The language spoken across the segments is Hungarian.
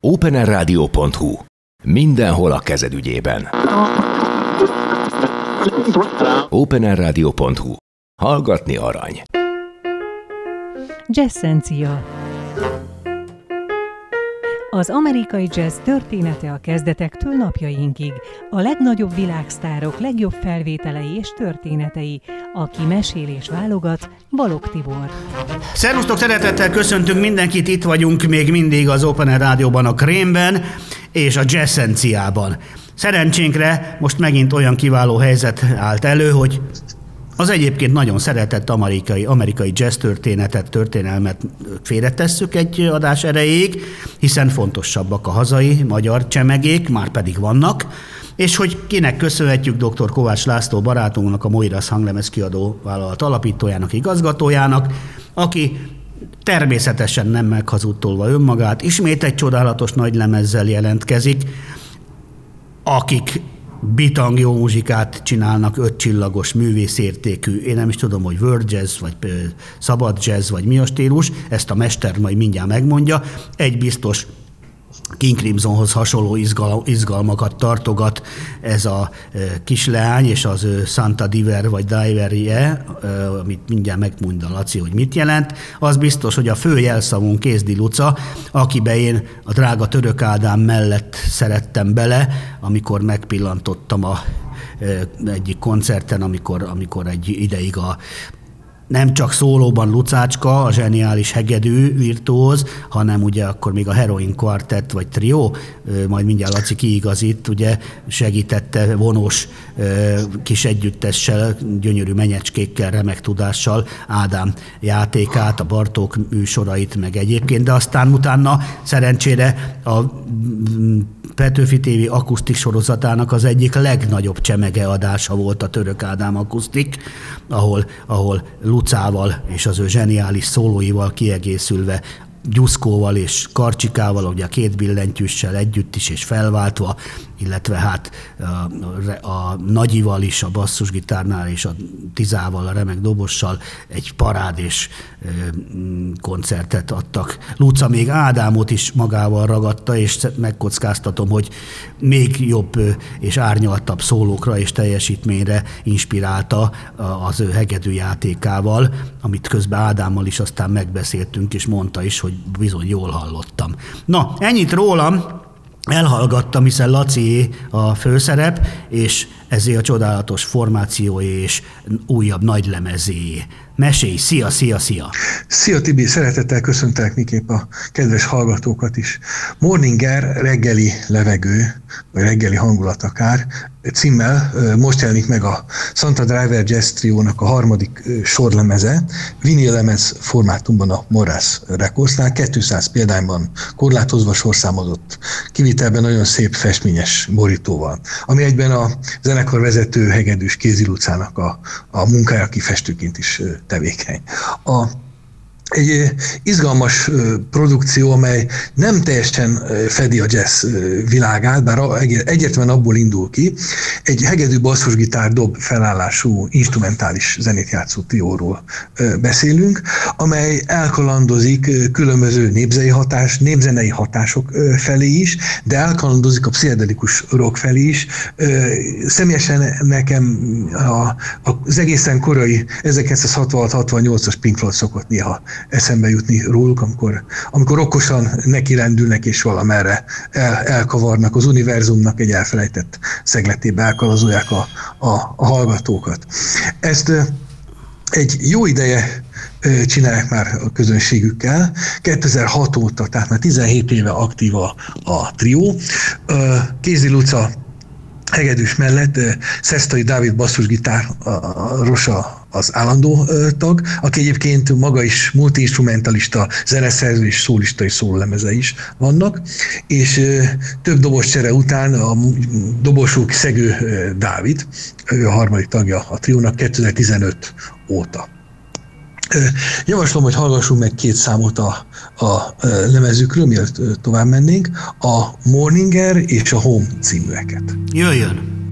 openerradio.hu Mindenhol a kezed ügyében. openerradio.hu Hallgatni arany. Jazzencia az amerikai jazz története a kezdetektől napjainkig. A legnagyobb világsztárok legjobb felvételei és történetei. Aki mesél és válogat, Balog Tibor. Szerusztok, szeretettel köszöntünk mindenkit, itt vagyunk még mindig az Open Air Rádióban, a Krémben és a Jazzenciában. Szerencsénkre most megint olyan kiváló helyzet állt elő, hogy az egyébként nagyon szeretett amerikai, amerikai jazz történetet, történelmet félretesszük egy adás erejéig, hiszen fontosabbak a hazai magyar csemegék, már pedig vannak, és hogy kinek köszönhetjük dr. Kovács László barátunknak, a Moiras hanglemez kiadó vállalat alapítójának, igazgatójának, aki természetesen nem meghazudtolva önmagát, ismét egy csodálatos nagy lemezzel jelentkezik, akik bitang jó muzsikát csinálnak, ötcsillagos művészértékű, én nem is tudom, hogy world jazz, vagy szabad jazz, vagy mi a stílus, ezt a mester majd mindjárt megmondja. Egy biztos, King Crimsonhoz hasonló izgal, izgalmakat tartogat ez a kisleány, és az ő Santa Diver vagy Diverje, amit mindjárt megmondja Laci, hogy mit jelent, az biztos, hogy a fő jelszavunk Kézdi Luca, akibe én a drága Török Ádám mellett szerettem bele, amikor megpillantottam a egyik koncerten, amikor, amikor egy ideig a nem csak szólóban Lucácska, a zseniális hegedű virtuóz, hanem ugye akkor még a Heroin Quartet vagy Trio, majd mindjárt Laci kiigazít, ugye segítette vonós kis együttessel, gyönyörű menyecskékkel, remek tudással Ádám játékát, a Bartók műsorait, meg egyébként, de aztán utána szerencsére a Petőfi TV akusztik sorozatának az egyik legnagyobb csemege adása volt a Török Ádám akusztik, ahol, ahol Lucával és az ő zseniális szólóival kiegészülve Gyuszkóval és Karcsikával, ugye a két billentyűssel együtt is és felváltva, illetve hát a, a Nagyival is, a basszusgitárnál és a Tizával, a remek dobossal egy parádés koncertet adtak. Luca még Ádámot is magával ragadta, és megkockáztatom, hogy még jobb és árnyaltabb szólókra és teljesítményre inspirálta az ő hegedű játékával, amit közben Ádámmal is aztán megbeszéltünk, és mondta is, hogy bizony jól hallottam. Na, ennyit rólam, elhallgattam, hiszen Laci a főszerep, és ezért a csodálatos formációi és újabb nagy lemezé. Mesélj, szia, szia, szia! Szia Tibi, szeretettel köszöntelek miképp a kedves hallgatókat is. Morninger reggeli levegő, vagy reggeli hangulat akár, címmel most jelenik meg a Santa Driver Jazz Trio-nak a harmadik sorlemeze, lemez formátumban a Morass Recordsnál, 200 példányban korlátozva sorszámozott, kivitelben nagyon szép festményes borítóval, ami egyben a zenekar vezető hegedűs Kézi a, a munkája, aki festőként is tevékeny. A egy izgalmas produkció, amely nem teljesen fedi a jazz világát, bár egyértelműen abból indul ki. Egy hegedű basszusgitár dob felállású instrumentális zenét játszó trióról beszélünk, amely elkalandozik különböző népzei hatás, népzenei hatások felé is, de elkalandozik a pszichedelikus rock felé is. Személyesen nekem az egészen korai 1966-68-as Pink Floyd szokott néha eszembe jutni róluk, amikor, amikor okosan neki rendülnek és valamerre el, elkavarnak az univerzumnak egy elfelejtett szegletébe elkalazolják a, a, a hallgatókat. Ezt egy jó ideje csinálják már a közönségükkel. 2006 óta, tehát már 17 éve aktív a, a trió. Kézi Luca hegedűs mellett Szesztai Dávid basszusgitár, a, a Rosa az állandó tag, aki egyébként maga is multiinstrumentalista, zeneszerző és szólista és szólemeze is vannak, és több dobos csere után a dobosuk Szegő Dávid, ő a harmadik tagja a triónak 2015 óta. Javaslom, hogy hallgassunk meg két számot a, a lemezükről, mielőtt tovább mennénk, a Morninger és a Home címűeket. Jöjjön!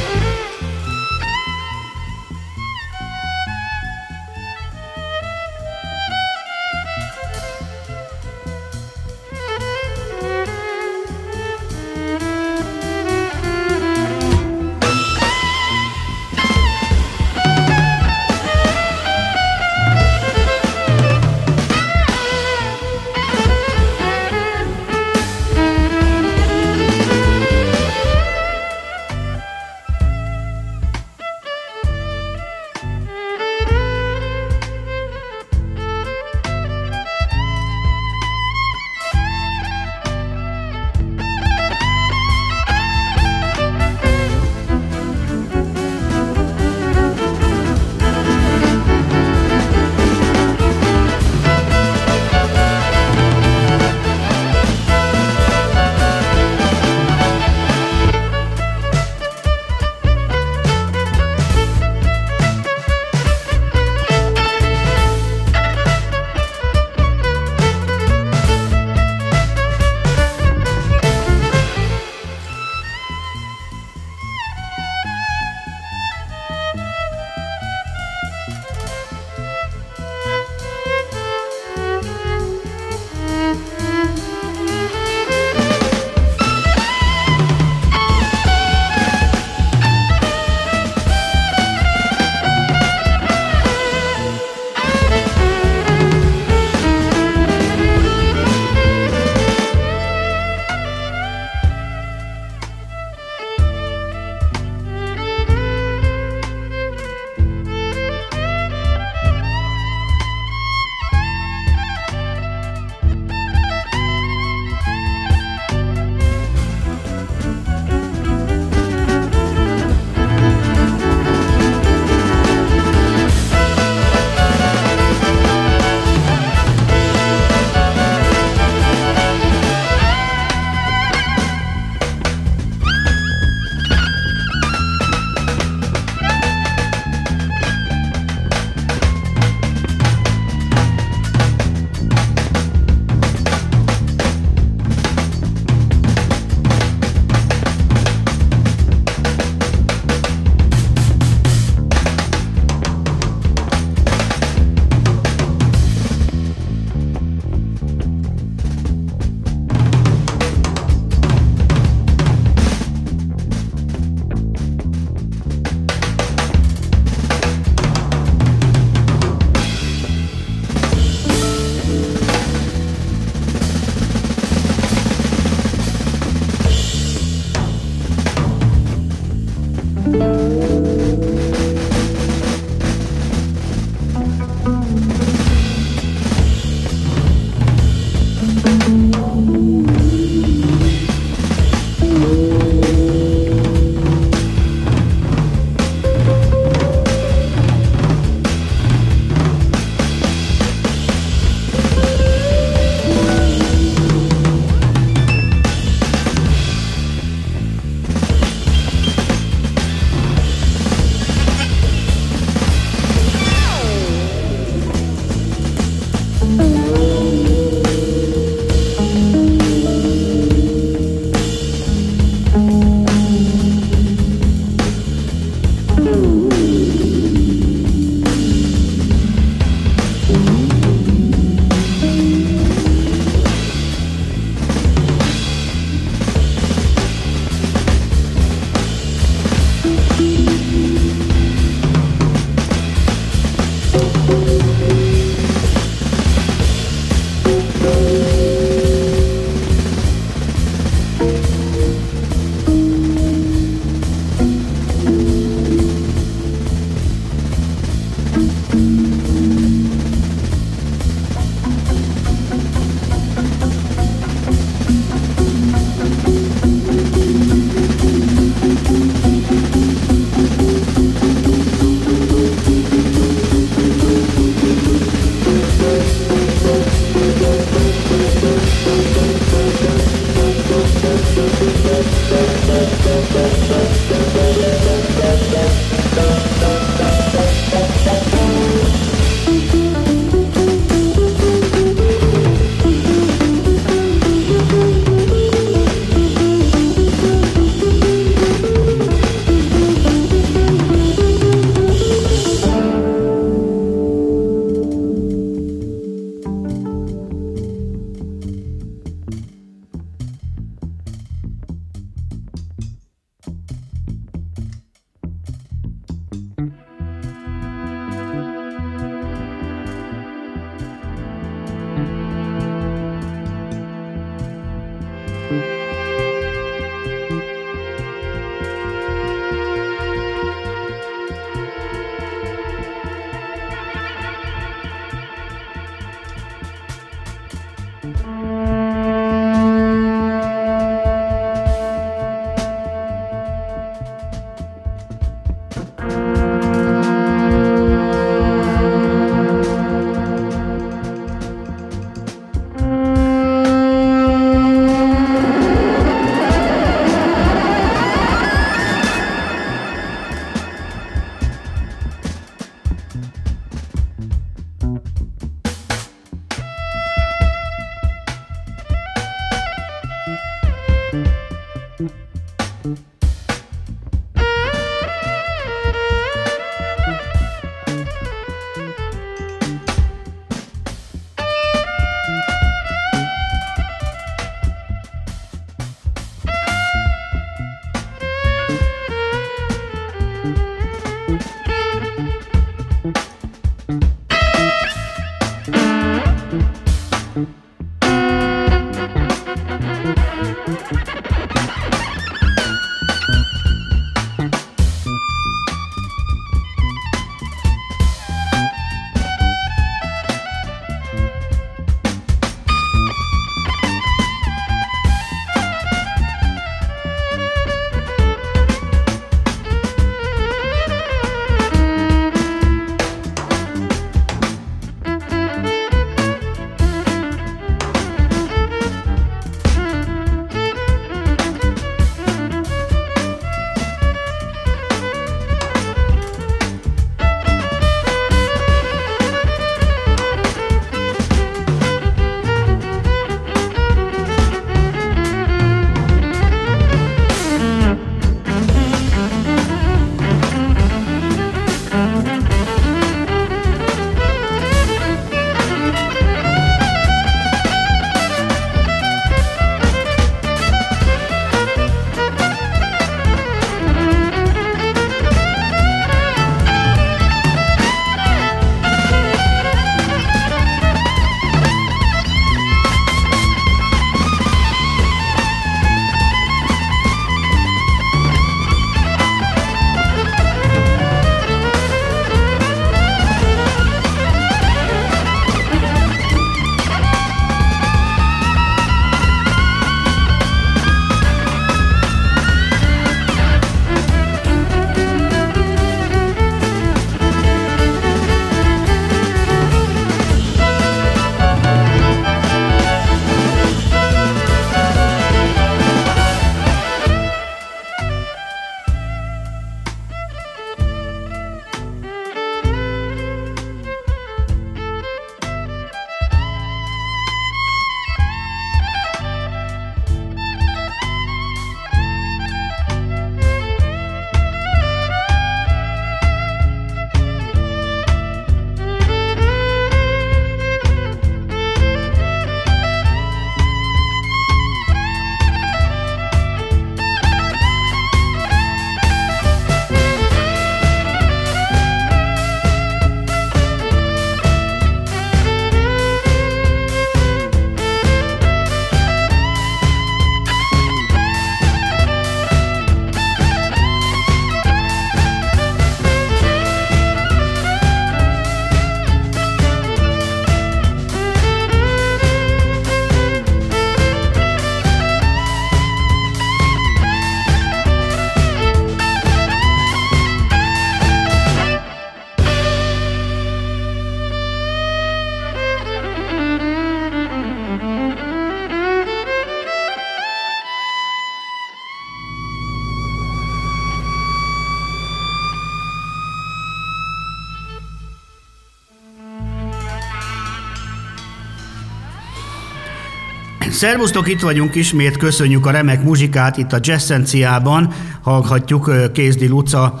Szervusztok, itt vagyunk ismét, köszönjük a remek muzsikát itt a Jazzenciában. Hallhatjuk Kézdi Luca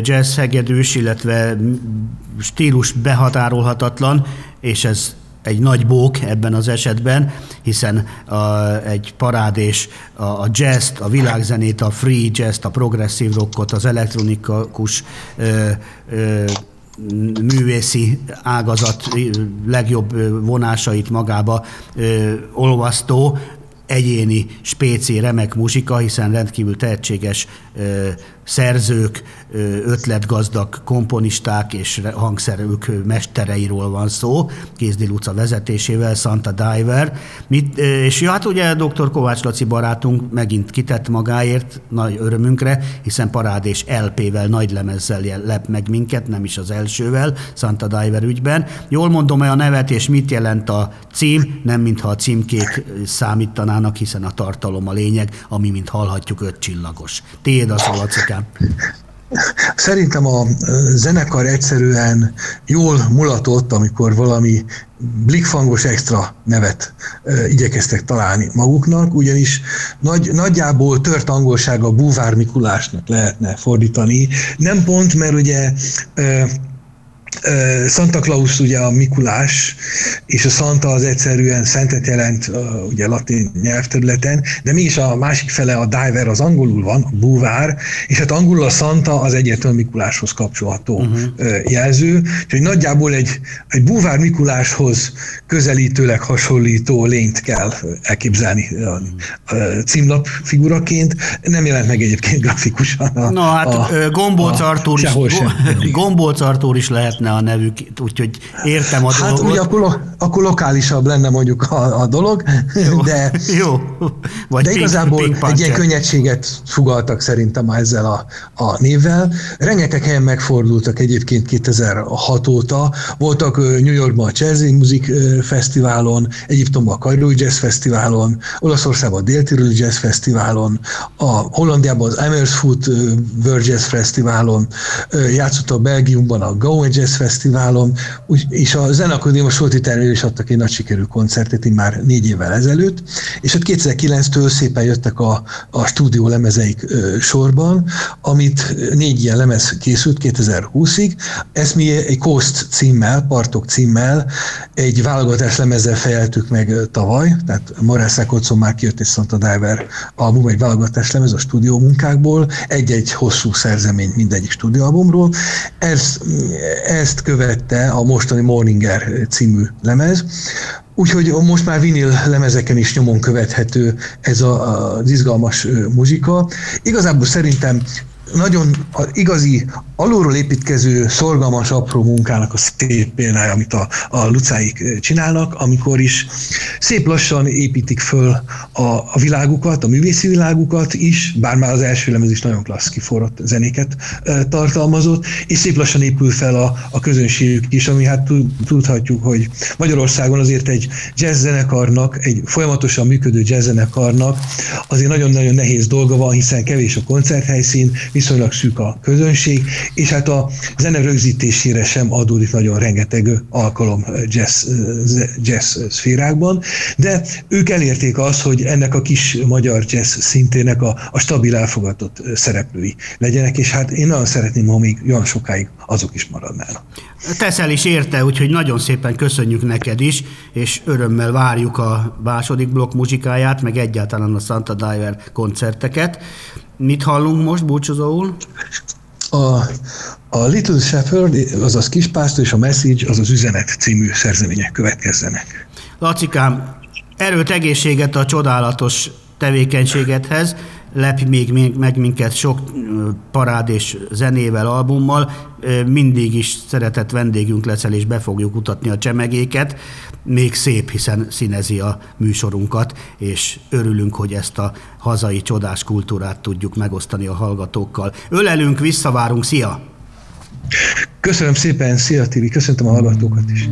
jazz hegedűs, illetve stílus behatárolhatatlan, és ez egy nagy bók ebben az esetben, hiszen a, egy parádés a, a jazz a világzenét, a free jazz a progresszív rockot, az elektronikus ö, ö, művészi ágazat legjobb vonásait magába olvasztó, egyéni, spéci, remek muzsika, hiszen rendkívül tehetséges szerzők, ötletgazdag komponisták és hangszerők mestereiről van szó, Kézdi Luca vezetésével, Santa Diver. Mit, és ja, hát ugye dr. Kovács Laci barátunk megint kitett magáért nagy örömünkre, hiszen parád és LP-vel, nagy lemezzel lep meg minket, nem is az elsővel, Santa Diver ügyben. Jól mondom-e a nevet, és mit jelent a cím? Nem mintha a címkék számítanának, hiszen a tartalom a lényeg, ami, mint hallhatjuk, öt csillagos. Tiéd az, Lacikám. Szerintem a zenekar egyszerűen jól mulatott, amikor valami blikfangos extra nevet igyekeztek találni maguknak, ugyanis nagy, nagyjából tört angolsága Búvár Mikulásnak lehetne fordítani. Nem pont, mert ugye Santa Claus ugye a Mikulás, és a Santa az egyszerűen szentet jelent ugye latin nyelvterületen, de mégis a másik fele a diver az angolul van, a búvár, és hát angolul a Santa az egyetlen Mikuláshoz kapcsolható uh-huh. jelző, úgyhogy nagyjából egy, egy búvár Mikuláshoz közelítőleg hasonlító lényt kell elképzelni a, a címlap figuraként. Nem jelent meg egyébként grafikusan. A, Na hát a, Gombolc Artúr is, Gombolc Artúr is lehetne a nevük, úgyhogy értem a hát dolgot. ugye akkor, akkor lokálisabb lenne mondjuk a, a dolog, jó, de, jó. Vagy de pink, igazából pink egy ilyen könnyedséget sugaltak szerintem ezzel a, a névvel. Rengeteg helyen megfordultak egyébként 2006 óta. Voltak New Yorkban a Chelsea Music Fesztiválon, Egyiptomban a Cairo Jazz Fesztiválon, Olaszországban a Dél Jazz Fesztiválon, a Hollandiában az Amersfoort World Jazz Fesztiválon, játszott a Belgiumban a Gaume Jazz Fesztiválon, és a Zenakadémia Solti is adtak egy nagy sikerű koncertet, így már négy évvel ezelőtt, és ott 2009-től szépen jöttek a, a stúdió lemezeik ö, sorban, amit négy ilyen lemez készült 2020-ig, ezt mi egy Coast címmel, Partok címmel, egy válogatás lemezzel fejeltük meg tavaly, tehát Marásza Kocon már kijött egy Santa Diver album, egy válogatás lemez a stúdió munkákból, egy-egy hosszú szerzemény mindegyik stúdióalbumról. Ez, ezt követte a mostani Morninger című lemez, Úgyhogy most már vinil lemezeken is nyomon követhető ez a, az izgalmas muzsika. Igazából szerintem nagyon az igazi, alulról építkező, szorgalmas, apró munkának a szép példája, amit a, a lucáik csinálnak, amikor is szép lassan építik föl a, a világukat, a művészi világukat is, bár már az első lemez is nagyon klassz kiforrott zenéket e, tartalmazott, és szép lassan épül fel a, a közönségük is, ami hát tudhatjuk, hogy Magyarországon azért egy jazz zenekarnak, egy folyamatosan működő jazz zenekarnak azért nagyon-nagyon nehéz dolga van, hiszen kevés a koncerthelyszín, viszonylag szűk a közönség, és hát a zene rögzítésére sem adódik nagyon rengeteg alkalom jazz, jazz szférákban, de ők elérték azt, hogy ennek a kis magyar jazz szintének a, a stabil elfogadott szereplői legyenek, és hát én nagyon szeretném, ha még olyan sokáig azok is maradnának. Teszel is érte, úgyhogy nagyon szépen köszönjük neked is, és örömmel várjuk a második blokk muzsikáját, meg egyáltalán a Santa Diver koncerteket. Mit hallunk most búcsúzóul? A, a Little Shepherd, azaz Kispásztor és a Message, az az Üzenet című szerzemények következzenek. Lacikám, erőt, egészséget a csodálatos tevékenységedhez, lepj még meg minket sok parád és zenével, albummal. Mindig is szeretett vendégünk leszel, és be fogjuk mutatni a csemegéket. Még szép, hiszen színezi a műsorunkat, és örülünk, hogy ezt a hazai csodás kultúrát tudjuk megosztani a hallgatókkal. Ölelünk, visszavárunk, szia! Köszönöm szépen, szia Tibi, köszöntöm a hallgatókat is.